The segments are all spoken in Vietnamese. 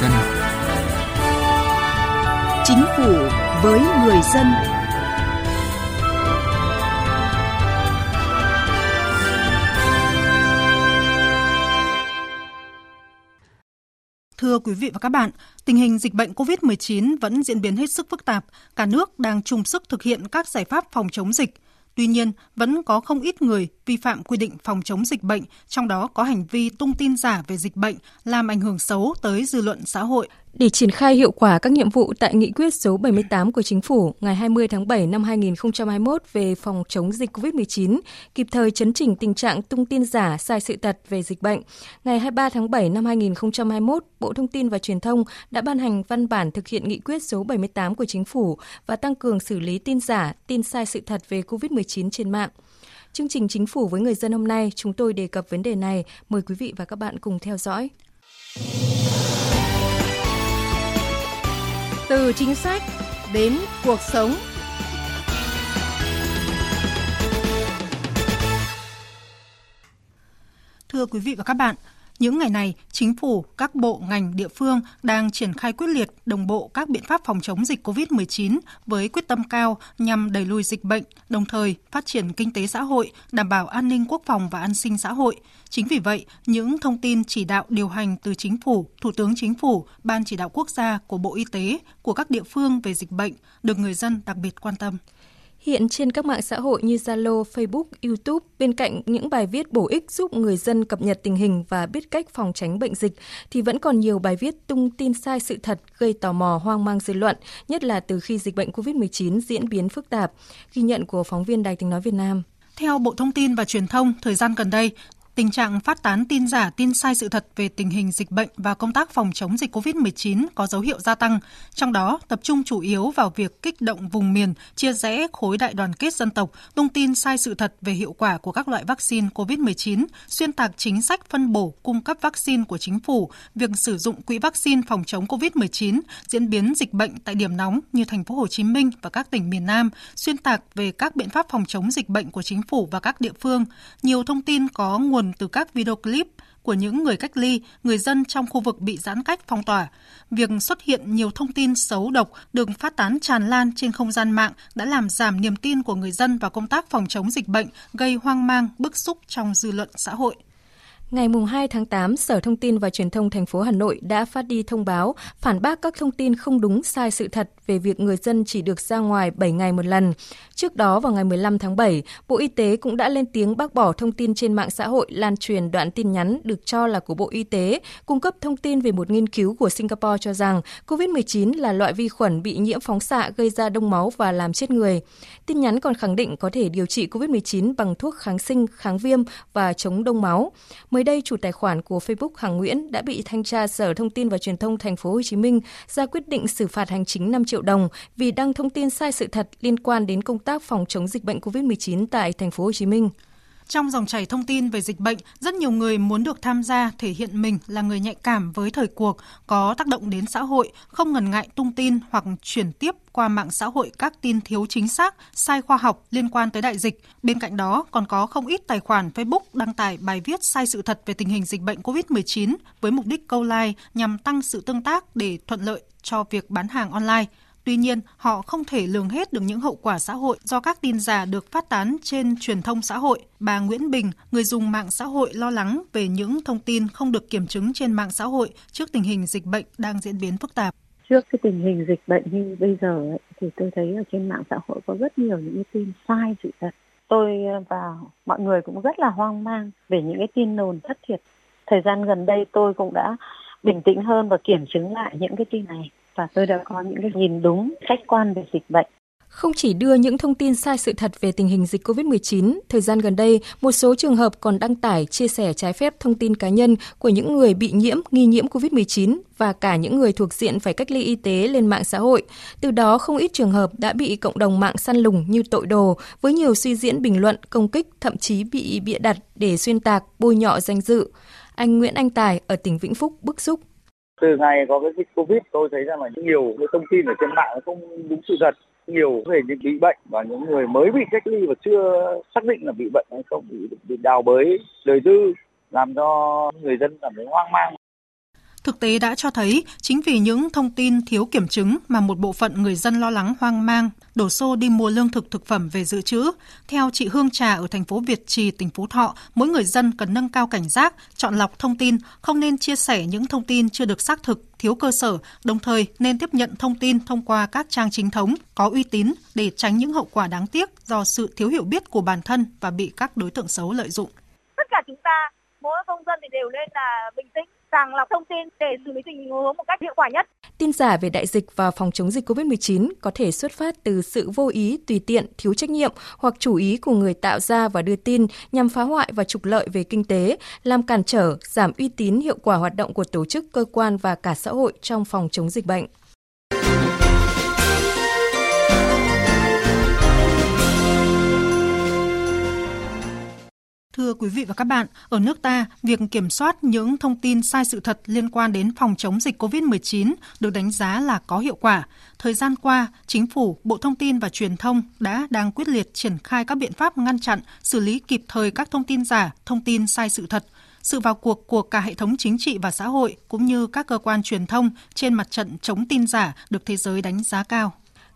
dân. Chính phủ với người dân. Thưa quý vị và các bạn, tình hình dịch bệnh COVID-19 vẫn diễn biến hết sức phức tạp. Cả nước đang chung sức thực hiện các giải pháp phòng chống dịch. Tuy nhiên, vẫn có không ít người vi phạm quy định phòng chống dịch bệnh, trong đó có hành vi tung tin giả về dịch bệnh, làm ảnh hưởng xấu tới dư luận xã hội. Để triển khai hiệu quả các nhiệm vụ tại nghị quyết số 78 của Chính phủ ngày 20 tháng 7 năm 2021 về phòng chống dịch COVID-19, kịp thời chấn chỉnh tình trạng tung tin giả sai sự thật về dịch bệnh, ngày 23 tháng 7 năm 2021, Bộ Thông tin và Truyền thông đã ban hành văn bản thực hiện nghị quyết số 78 của Chính phủ và tăng cường xử lý tin giả, tin sai sự thật về COVID-19 trên mạng. Chương trình Chính phủ với người dân hôm nay, chúng tôi đề cập vấn đề này. Mời quý vị và các bạn cùng theo dõi. Từ chính sách đến cuộc sống. Thưa quý vị và các bạn, những ngày này, chính phủ, các bộ, ngành, địa phương đang triển khai quyết liệt, đồng bộ các biện pháp phòng chống dịch COVID-19 với quyết tâm cao nhằm đẩy lùi dịch bệnh, đồng thời phát triển kinh tế xã hội, đảm bảo an ninh quốc phòng và an sinh xã hội. Chính vì vậy, những thông tin chỉ đạo điều hành từ chính phủ, Thủ tướng Chính phủ, Ban chỉ đạo quốc gia của Bộ Y tế, của các địa phương về dịch bệnh được người dân đặc biệt quan tâm. Hiện trên các mạng xã hội như Zalo, Facebook, YouTube, bên cạnh những bài viết bổ ích giúp người dân cập nhật tình hình và biết cách phòng tránh bệnh dịch, thì vẫn còn nhiều bài viết tung tin sai sự thật gây tò mò hoang mang dư luận, nhất là từ khi dịch bệnh COVID-19 diễn biến phức tạp. Ghi nhận của phóng viên Đài tiếng nói Việt Nam. Theo Bộ Thông tin và Truyền thông, thời gian gần đây, Tình trạng phát tán tin giả, tin sai sự thật về tình hình dịch bệnh và công tác phòng chống dịch COVID-19 có dấu hiệu gia tăng, trong đó tập trung chủ yếu vào việc kích động vùng miền, chia rẽ khối đại đoàn kết dân tộc, tung tin sai sự thật về hiệu quả của các loại vaccine COVID-19, xuyên tạc chính sách phân bổ cung cấp vaccine của chính phủ, việc sử dụng quỹ vaccine phòng chống COVID-19, diễn biến dịch bệnh tại điểm nóng như thành phố Hồ Chí Minh và các tỉnh miền Nam, xuyên tạc về các biện pháp phòng chống dịch bệnh của chính phủ và các địa phương. Nhiều thông tin có nguồn nguồn từ các video clip của những người cách ly, người dân trong khu vực bị giãn cách phong tỏa. Việc xuất hiện nhiều thông tin xấu độc được phát tán tràn lan trên không gian mạng đã làm giảm niềm tin của người dân vào công tác phòng chống dịch bệnh, gây hoang mang, bức xúc trong dư luận xã hội. Ngày 2 tháng 8, Sở Thông tin và Truyền thông thành phố Hà Nội đã phát đi thông báo phản bác các thông tin không đúng sai sự thật về việc người dân chỉ được ra ngoài 7 ngày một lần. Trước đó vào ngày 15 tháng 7, Bộ Y tế cũng đã lên tiếng bác bỏ thông tin trên mạng xã hội lan truyền đoạn tin nhắn được cho là của Bộ Y tế, cung cấp thông tin về một nghiên cứu của Singapore cho rằng COVID-19 là loại vi khuẩn bị nhiễm phóng xạ gây ra đông máu và làm chết người. Tin nhắn còn khẳng định có thể điều trị COVID-19 bằng thuốc kháng sinh, kháng viêm và chống đông máu. Mới mới đây, chủ tài khoản của Facebook Hằng Nguyễn đã bị thanh tra Sở Thông tin và Truyền thông thành phố Hồ Chí Minh ra quyết định xử phạt hành chính 5 triệu đồng vì đăng thông tin sai sự thật liên quan đến công tác phòng chống dịch bệnh COVID-19 tại thành phố Hồ Chí Minh. Trong dòng chảy thông tin về dịch bệnh, rất nhiều người muốn được tham gia thể hiện mình là người nhạy cảm với thời cuộc, có tác động đến xã hội, không ngần ngại tung tin hoặc chuyển tiếp qua mạng xã hội các tin thiếu chính xác, sai khoa học liên quan tới đại dịch. Bên cạnh đó, còn có không ít tài khoản Facebook đăng tải bài viết sai sự thật về tình hình dịch bệnh COVID-19 với mục đích câu like nhằm tăng sự tương tác để thuận lợi cho việc bán hàng online. Tuy nhiên, họ không thể lường hết được những hậu quả xã hội do các tin giả được phát tán trên truyền thông xã hội. Bà Nguyễn Bình, người dùng mạng xã hội lo lắng về những thông tin không được kiểm chứng trên mạng xã hội trước tình hình dịch bệnh đang diễn biến phức tạp. Trước cái tình hình dịch bệnh như bây giờ ấy, thì tôi thấy ở trên mạng xã hội có rất nhiều những cái tin sai sự thật. Tôi và mọi người cũng rất là hoang mang về những cái tin đồn thất thiệt. Thời gian gần đây tôi cũng đã bình tĩnh hơn và kiểm chứng lại những cái tin này và tôi đã có những cái nhìn đúng khách quan về dịch bệnh. Không chỉ đưa những thông tin sai sự thật về tình hình dịch COVID-19, thời gian gần đây, một số trường hợp còn đăng tải, chia sẻ trái phép thông tin cá nhân của những người bị nhiễm, nghi nhiễm COVID-19 và cả những người thuộc diện phải cách ly y tế lên mạng xã hội. Từ đó, không ít trường hợp đã bị cộng đồng mạng săn lùng như tội đồ, với nhiều suy diễn bình luận, công kích, thậm chí bị bịa đặt để xuyên tạc, bôi nhọ danh dự. Anh Nguyễn Anh Tài ở tỉnh Vĩnh Phúc bức xúc từ ngày có cái dịch covid tôi thấy rằng là nhiều cái thông tin ở trên mạng không đúng sự thật. Nhiều về những bị bệnh và những người mới bị cách ly và chưa xác định là bị bệnh hay không bị, bị đào bới đời tư làm cho người dân cảm thấy hoang mang. Thực tế đã cho thấy chính vì những thông tin thiếu kiểm chứng mà một bộ phận người dân lo lắng hoang mang, đổ xô đi mua lương thực thực phẩm về dự trữ. Theo chị Hương Trà ở thành phố Việt Trì, tỉnh Phú Thọ, mỗi người dân cần nâng cao cảnh giác, chọn lọc thông tin, không nên chia sẻ những thông tin chưa được xác thực, thiếu cơ sở, đồng thời nên tiếp nhận thông tin thông qua các trang chính thống, có uy tín để tránh những hậu quả đáng tiếc do sự thiếu hiểu biết của bản thân và bị các đối tượng xấu lợi dụng. Tất cả chúng ta, mỗi công dân thì đều nên là bình tĩnh, sàng lọc thông tin để xử lý tình huống một cách hiệu quả nhất. Tin giả về đại dịch và phòng chống dịch COVID-19 có thể xuất phát từ sự vô ý, tùy tiện, thiếu trách nhiệm hoặc chủ ý của người tạo ra và đưa tin nhằm phá hoại và trục lợi về kinh tế, làm cản trở, giảm uy tín hiệu quả hoạt động của tổ chức, cơ quan và cả xã hội trong phòng chống dịch bệnh. Thưa quý vị và các bạn, ở nước ta, việc kiểm soát những thông tin sai sự thật liên quan đến phòng chống dịch COVID-19 được đánh giá là có hiệu quả. Thời gian qua, Chính phủ, Bộ Thông tin và Truyền thông đã đang quyết liệt triển khai các biện pháp ngăn chặn, xử lý kịp thời các thông tin giả, thông tin sai sự thật. Sự vào cuộc của cả hệ thống chính trị và xã hội cũng như các cơ quan truyền thông trên mặt trận chống tin giả được thế giới đánh giá cao.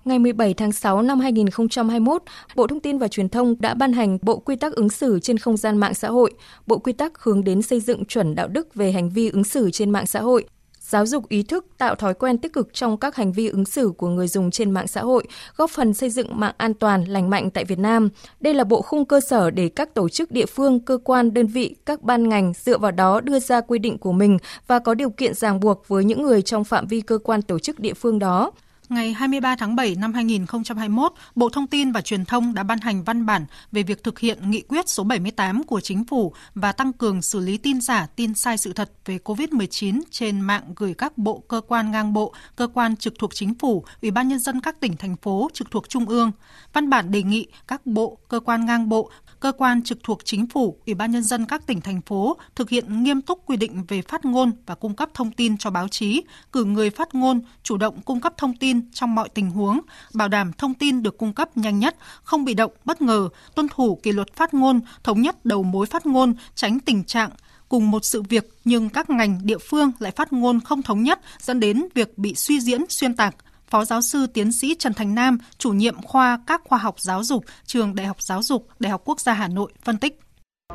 Ngày 17 tháng 6 năm 2021, Bộ Thông tin và Truyền thông đã ban hành Bộ Quy tắc ứng xử trên không gian mạng xã hội. Bộ Quy tắc hướng đến xây dựng chuẩn đạo đức về hành vi ứng xử trên mạng xã hội, giáo dục ý thức, tạo thói quen tích cực trong các hành vi ứng xử của người dùng trên mạng xã hội, góp phần xây dựng mạng an toàn, lành mạnh tại Việt Nam. Đây là bộ khung cơ sở để các tổ chức địa phương, cơ quan, đơn vị, các ban ngành dựa vào đó đưa ra quy định của mình và có điều kiện ràng buộc với những người trong phạm vi cơ quan tổ chức địa phương đó. Ngày 23 tháng 7 năm 2021, Bộ Thông tin và Truyền thông đã ban hành văn bản về việc thực hiện nghị quyết số 78 của Chính phủ và tăng cường xử lý tin giả, tin sai sự thật về COVID-19 trên mạng gửi các bộ, cơ quan ngang bộ, cơ quan trực thuộc Chính phủ, Ủy ban Nhân dân các tỉnh, thành phố trực thuộc Trung ương. Văn bản đề nghị các bộ, cơ quan ngang bộ, cơ quan trực thuộc chính phủ, Ủy ban nhân dân các tỉnh thành phố thực hiện nghiêm túc quy định về phát ngôn và cung cấp thông tin cho báo chí, cử người phát ngôn chủ động cung cấp thông tin trong mọi tình huống, bảo đảm thông tin được cung cấp nhanh nhất, không bị động, bất ngờ, tuân thủ kỷ luật phát ngôn, thống nhất đầu mối phát ngôn, tránh tình trạng cùng một sự việc nhưng các ngành địa phương lại phát ngôn không thống nhất dẫn đến việc bị suy diễn xuyên tạc. Phó giáo sư tiến sĩ Trần Thành Nam, chủ nhiệm khoa các khoa học giáo dục, trường Đại học Giáo dục, Đại học Quốc gia Hà Nội phân tích.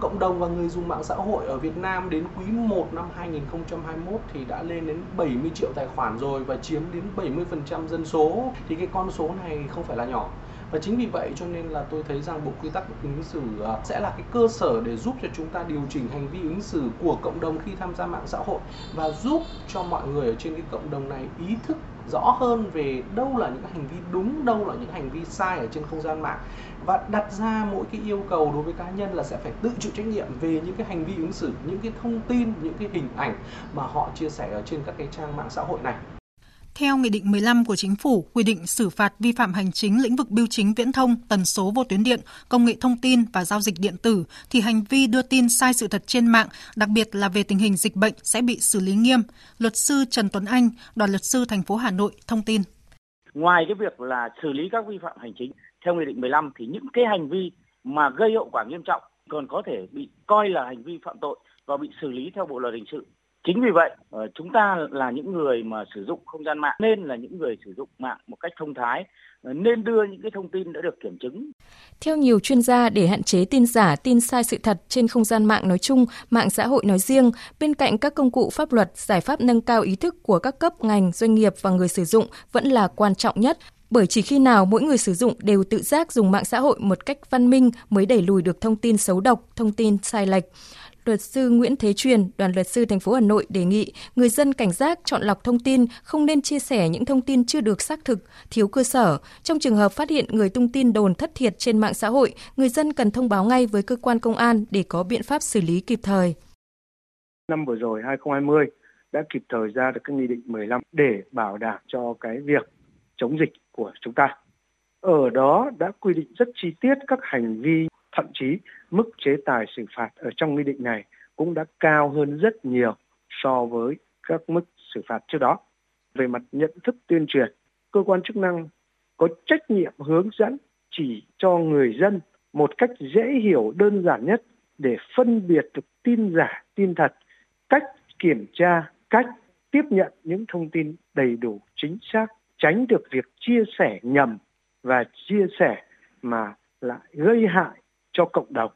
Cộng đồng và người dùng mạng xã hội ở Việt Nam đến quý 1 năm 2021 thì đã lên đến 70 triệu tài khoản rồi và chiếm đến 70% dân số. Thì cái con số này không phải là nhỏ và chính vì vậy cho nên là tôi thấy rằng bộ quy tắc ứng xử à, sẽ là cái cơ sở để giúp cho chúng ta điều chỉnh hành vi ứng xử của cộng đồng khi tham gia mạng xã hội và giúp cho mọi người ở trên cái cộng đồng này ý thức rõ hơn về đâu là những hành vi đúng, đâu là những hành vi sai ở trên không gian mạng. Và đặt ra mỗi cái yêu cầu đối với cá nhân là sẽ phải tự chịu trách nhiệm về những cái hành vi ứng xử, những cái thông tin, những cái hình ảnh mà họ chia sẻ ở trên các cái trang mạng xã hội này theo Nghị định 15 của Chính phủ quy định xử phạt vi phạm hành chính lĩnh vực bưu chính viễn thông, tần số vô tuyến điện, công nghệ thông tin và giao dịch điện tử, thì hành vi đưa tin sai sự thật trên mạng, đặc biệt là về tình hình dịch bệnh sẽ bị xử lý nghiêm. Luật sư Trần Tuấn Anh, đoàn luật sư thành phố Hà Nội thông tin. Ngoài cái việc là xử lý các vi phạm hành chính theo Nghị định 15 thì những cái hành vi mà gây hậu quả nghiêm trọng còn có thể bị coi là hành vi phạm tội và bị xử lý theo bộ luật hình sự Chính vì vậy, ờ, chúng ta là những người mà sử dụng không gian mạng nên là những người sử dụng mạng một cách thông thái, ờ, nên đưa những cái thông tin đã được kiểm chứng. Theo nhiều chuyên gia, để hạn chế tin giả, tin sai sự thật trên không gian mạng nói chung, mạng xã hội nói riêng, bên cạnh các công cụ pháp luật, giải pháp nâng cao ý thức của các cấp ngành, doanh nghiệp và người sử dụng vẫn là quan trọng nhất bởi chỉ khi nào mỗi người sử dụng đều tự giác dùng mạng xã hội một cách văn minh mới đẩy lùi được thông tin xấu độc, thông tin sai lệch luật sư Nguyễn Thế Truyền, đoàn luật sư thành phố Hà Nội đề nghị người dân cảnh giác chọn lọc thông tin, không nên chia sẻ những thông tin chưa được xác thực, thiếu cơ sở. Trong trường hợp phát hiện người tung tin đồn thất thiệt trên mạng xã hội, người dân cần thông báo ngay với cơ quan công an để có biện pháp xử lý kịp thời. Năm vừa rồi 2020 đã kịp thời ra được cái nghị định 15 để bảo đảm cho cái việc chống dịch của chúng ta. Ở đó đã quy định rất chi tiết các hành vi thậm chí mức chế tài xử phạt ở trong nghị định này cũng đã cao hơn rất nhiều so với các mức xử phạt trước đó. Về mặt nhận thức tuyên truyền, cơ quan chức năng có trách nhiệm hướng dẫn chỉ cho người dân một cách dễ hiểu đơn giản nhất để phân biệt được tin giả, tin thật, cách kiểm tra, cách tiếp nhận những thông tin đầy đủ chính xác tránh được việc chia sẻ nhầm và chia sẻ mà lại gây hại cho cộng đồng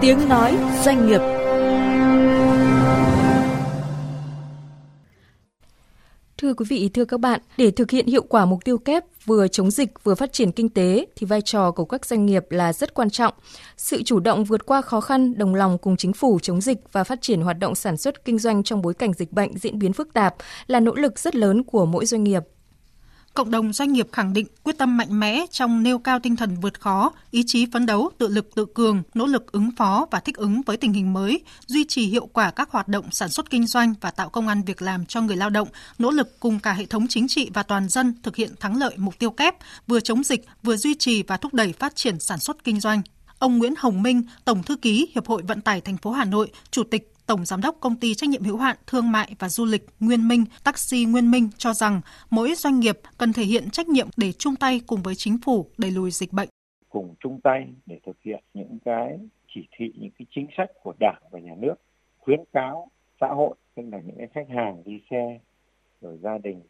tiếng nói doanh nghiệp Thưa quý vị, thưa các bạn, để thực hiện hiệu quả mục tiêu kép vừa chống dịch vừa phát triển kinh tế thì vai trò của các doanh nghiệp là rất quan trọng. Sự chủ động vượt qua khó khăn, đồng lòng cùng chính phủ chống dịch và phát triển hoạt động sản xuất kinh doanh trong bối cảnh dịch bệnh diễn biến phức tạp là nỗ lực rất lớn của mỗi doanh nghiệp. Cộng đồng doanh nghiệp khẳng định quyết tâm mạnh mẽ trong nêu cao tinh thần vượt khó, ý chí phấn đấu, tự lực tự cường, nỗ lực ứng phó và thích ứng với tình hình mới, duy trì hiệu quả các hoạt động sản xuất kinh doanh và tạo công an việc làm cho người lao động, nỗ lực cùng cả hệ thống chính trị và toàn dân thực hiện thắng lợi mục tiêu kép, vừa chống dịch, vừa duy trì và thúc đẩy phát triển sản xuất kinh doanh. Ông Nguyễn Hồng Minh, Tổng thư ký Hiệp hội Vận tải thành phố Hà Nội, Chủ tịch Tổng Giám đốc Công ty Trách nhiệm hữu hạn Thương mại và Du lịch Nguyên Minh, Taxi Nguyên Minh cho rằng mỗi doanh nghiệp cần thể hiện trách nhiệm để chung tay cùng với chính phủ đẩy lùi dịch bệnh. Cùng chung tay để thực hiện những cái chỉ thị, những cái chính sách của Đảng và Nhà nước, khuyến cáo xã hội, tức là những cái khách hàng đi xe, rồi gia đình,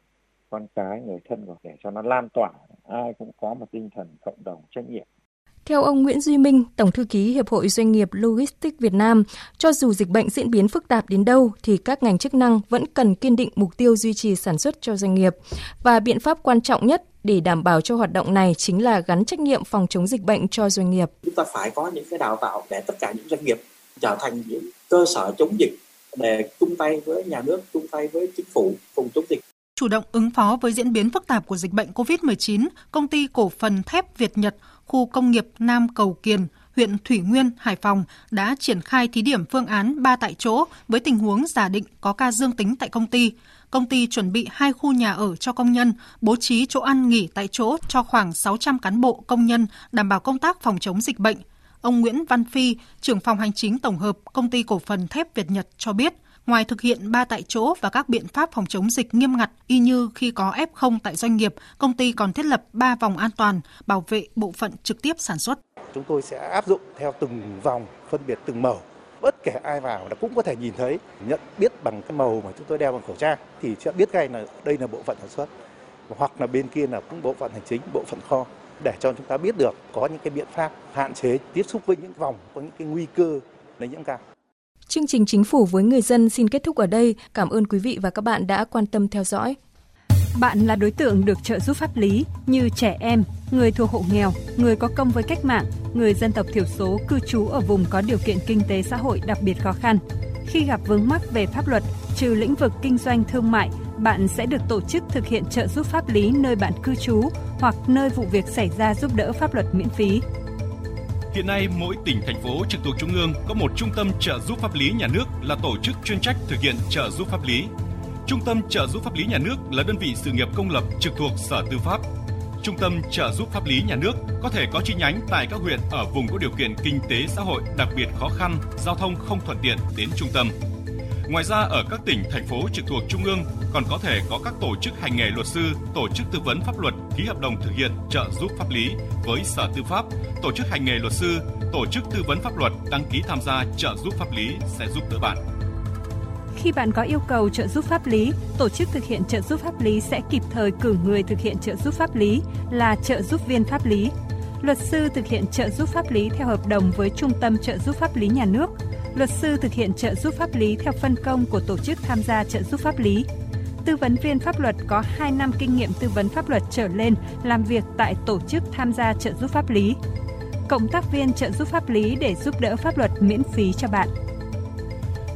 con cái, người thân của để cho nó lan tỏa, ai cũng có một tinh thần cộng đồng trách nhiệm theo ông Nguyễn Duy Minh, Tổng thư ký Hiệp hội Doanh nghiệp Logistics Việt Nam, cho dù dịch bệnh diễn biến phức tạp đến đâu thì các ngành chức năng vẫn cần kiên định mục tiêu duy trì sản xuất cho doanh nghiệp. Và biện pháp quan trọng nhất để đảm bảo cho hoạt động này chính là gắn trách nhiệm phòng chống dịch bệnh cho doanh nghiệp. Chúng ta phải có những cái đào tạo để tất cả những doanh nghiệp trở thành những cơ sở chống dịch để chung tay với nhà nước, chung tay với chính phủ cùng chống dịch. Chủ động ứng phó với diễn biến phức tạp của dịch bệnh COVID-19, công ty cổ phần thép Việt Nhật khu công nghiệp Nam Cầu Kiền, huyện Thủy Nguyên, Hải Phòng đã triển khai thí điểm phương án 3 tại chỗ với tình huống giả định có ca dương tính tại công ty. Công ty chuẩn bị hai khu nhà ở cho công nhân, bố trí chỗ ăn nghỉ tại chỗ cho khoảng 600 cán bộ công nhân đảm bảo công tác phòng chống dịch bệnh. Ông Nguyễn Văn Phi, trưởng phòng hành chính tổng hợp công ty cổ phần thép Việt Nhật cho biết, Ngoài thực hiện ba tại chỗ và các biện pháp phòng chống dịch nghiêm ngặt y như khi có F0 tại doanh nghiệp, công ty còn thiết lập 3 vòng an toàn bảo vệ bộ phận trực tiếp sản xuất. Chúng tôi sẽ áp dụng theo từng vòng, phân biệt từng màu. Bất kể ai vào là cũng có thể nhìn thấy, nhận biết bằng cái màu mà chúng tôi đeo bằng khẩu trang thì sẽ biết ngay là đây là bộ phận sản xuất hoặc là bên kia là cũng bộ phận hành chính, bộ phận kho để cho chúng ta biết được có những cái biện pháp hạn chế tiếp xúc với những vòng có những cái nguy cơ lây nhiễm cao. Chương trình Chính phủ với người dân xin kết thúc ở đây. Cảm ơn quý vị và các bạn đã quan tâm theo dõi. Bạn là đối tượng được trợ giúp pháp lý như trẻ em, người thuộc hộ nghèo, người có công với cách mạng, người dân tộc thiểu số cư trú ở vùng có điều kiện kinh tế xã hội đặc biệt khó khăn. Khi gặp vướng mắc về pháp luật, trừ lĩnh vực kinh doanh thương mại, bạn sẽ được tổ chức thực hiện trợ giúp pháp lý nơi bạn cư trú hoặc nơi vụ việc xảy ra giúp đỡ pháp luật miễn phí. Hiện nay, mỗi tỉnh, thành phố trực thuộc Trung ương có một trung tâm trợ giúp pháp lý nhà nước là tổ chức chuyên trách thực hiện trợ giúp pháp lý. Trung tâm trợ giúp pháp lý nhà nước là đơn vị sự nghiệp công lập trực thuộc Sở Tư pháp. Trung tâm trợ giúp pháp lý nhà nước có thể có chi nhánh tại các huyện ở vùng có điều kiện kinh tế xã hội đặc biệt khó khăn, giao thông không thuận tiện đến trung tâm. Ngoài ra ở các tỉnh, thành phố trực thuộc Trung ương còn có thể có các tổ chức hành nghề luật sư, tổ chức tư vấn pháp luật ký hợp đồng thực hiện trợ giúp pháp lý với Sở Tư pháp, tổ chức hành nghề luật sư, tổ chức tư vấn pháp luật đăng ký tham gia trợ giúp pháp lý sẽ giúp đỡ bạn. Khi bạn có yêu cầu trợ giúp pháp lý, tổ chức thực hiện trợ giúp pháp lý sẽ kịp thời cử người thực hiện trợ giúp pháp lý là trợ giúp viên pháp lý. Luật sư thực hiện trợ giúp pháp lý theo hợp đồng với Trung tâm trợ giúp pháp lý nhà nước – luật sư thực hiện trợ giúp pháp lý theo phân công của tổ chức tham gia trợ giúp pháp lý. Tư vấn viên pháp luật có 2 năm kinh nghiệm tư vấn pháp luật trở lên làm việc tại tổ chức tham gia trợ giúp pháp lý. Cộng tác viên trợ giúp pháp lý để giúp đỡ pháp luật miễn phí cho bạn.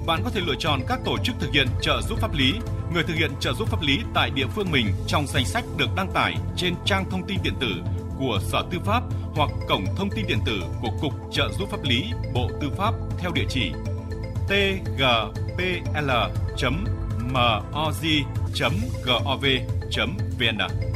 Bạn có thể lựa chọn các tổ chức thực hiện trợ giúp pháp lý, người thực hiện trợ giúp pháp lý tại địa phương mình trong danh sách được đăng tải trên trang thông tin điện tử của Sở Tư pháp hoặc cổng thông tin điện tử của Cục Trợ giúp pháp lý, Bộ Tư pháp theo địa chỉ tgpl.moz.gov.vn.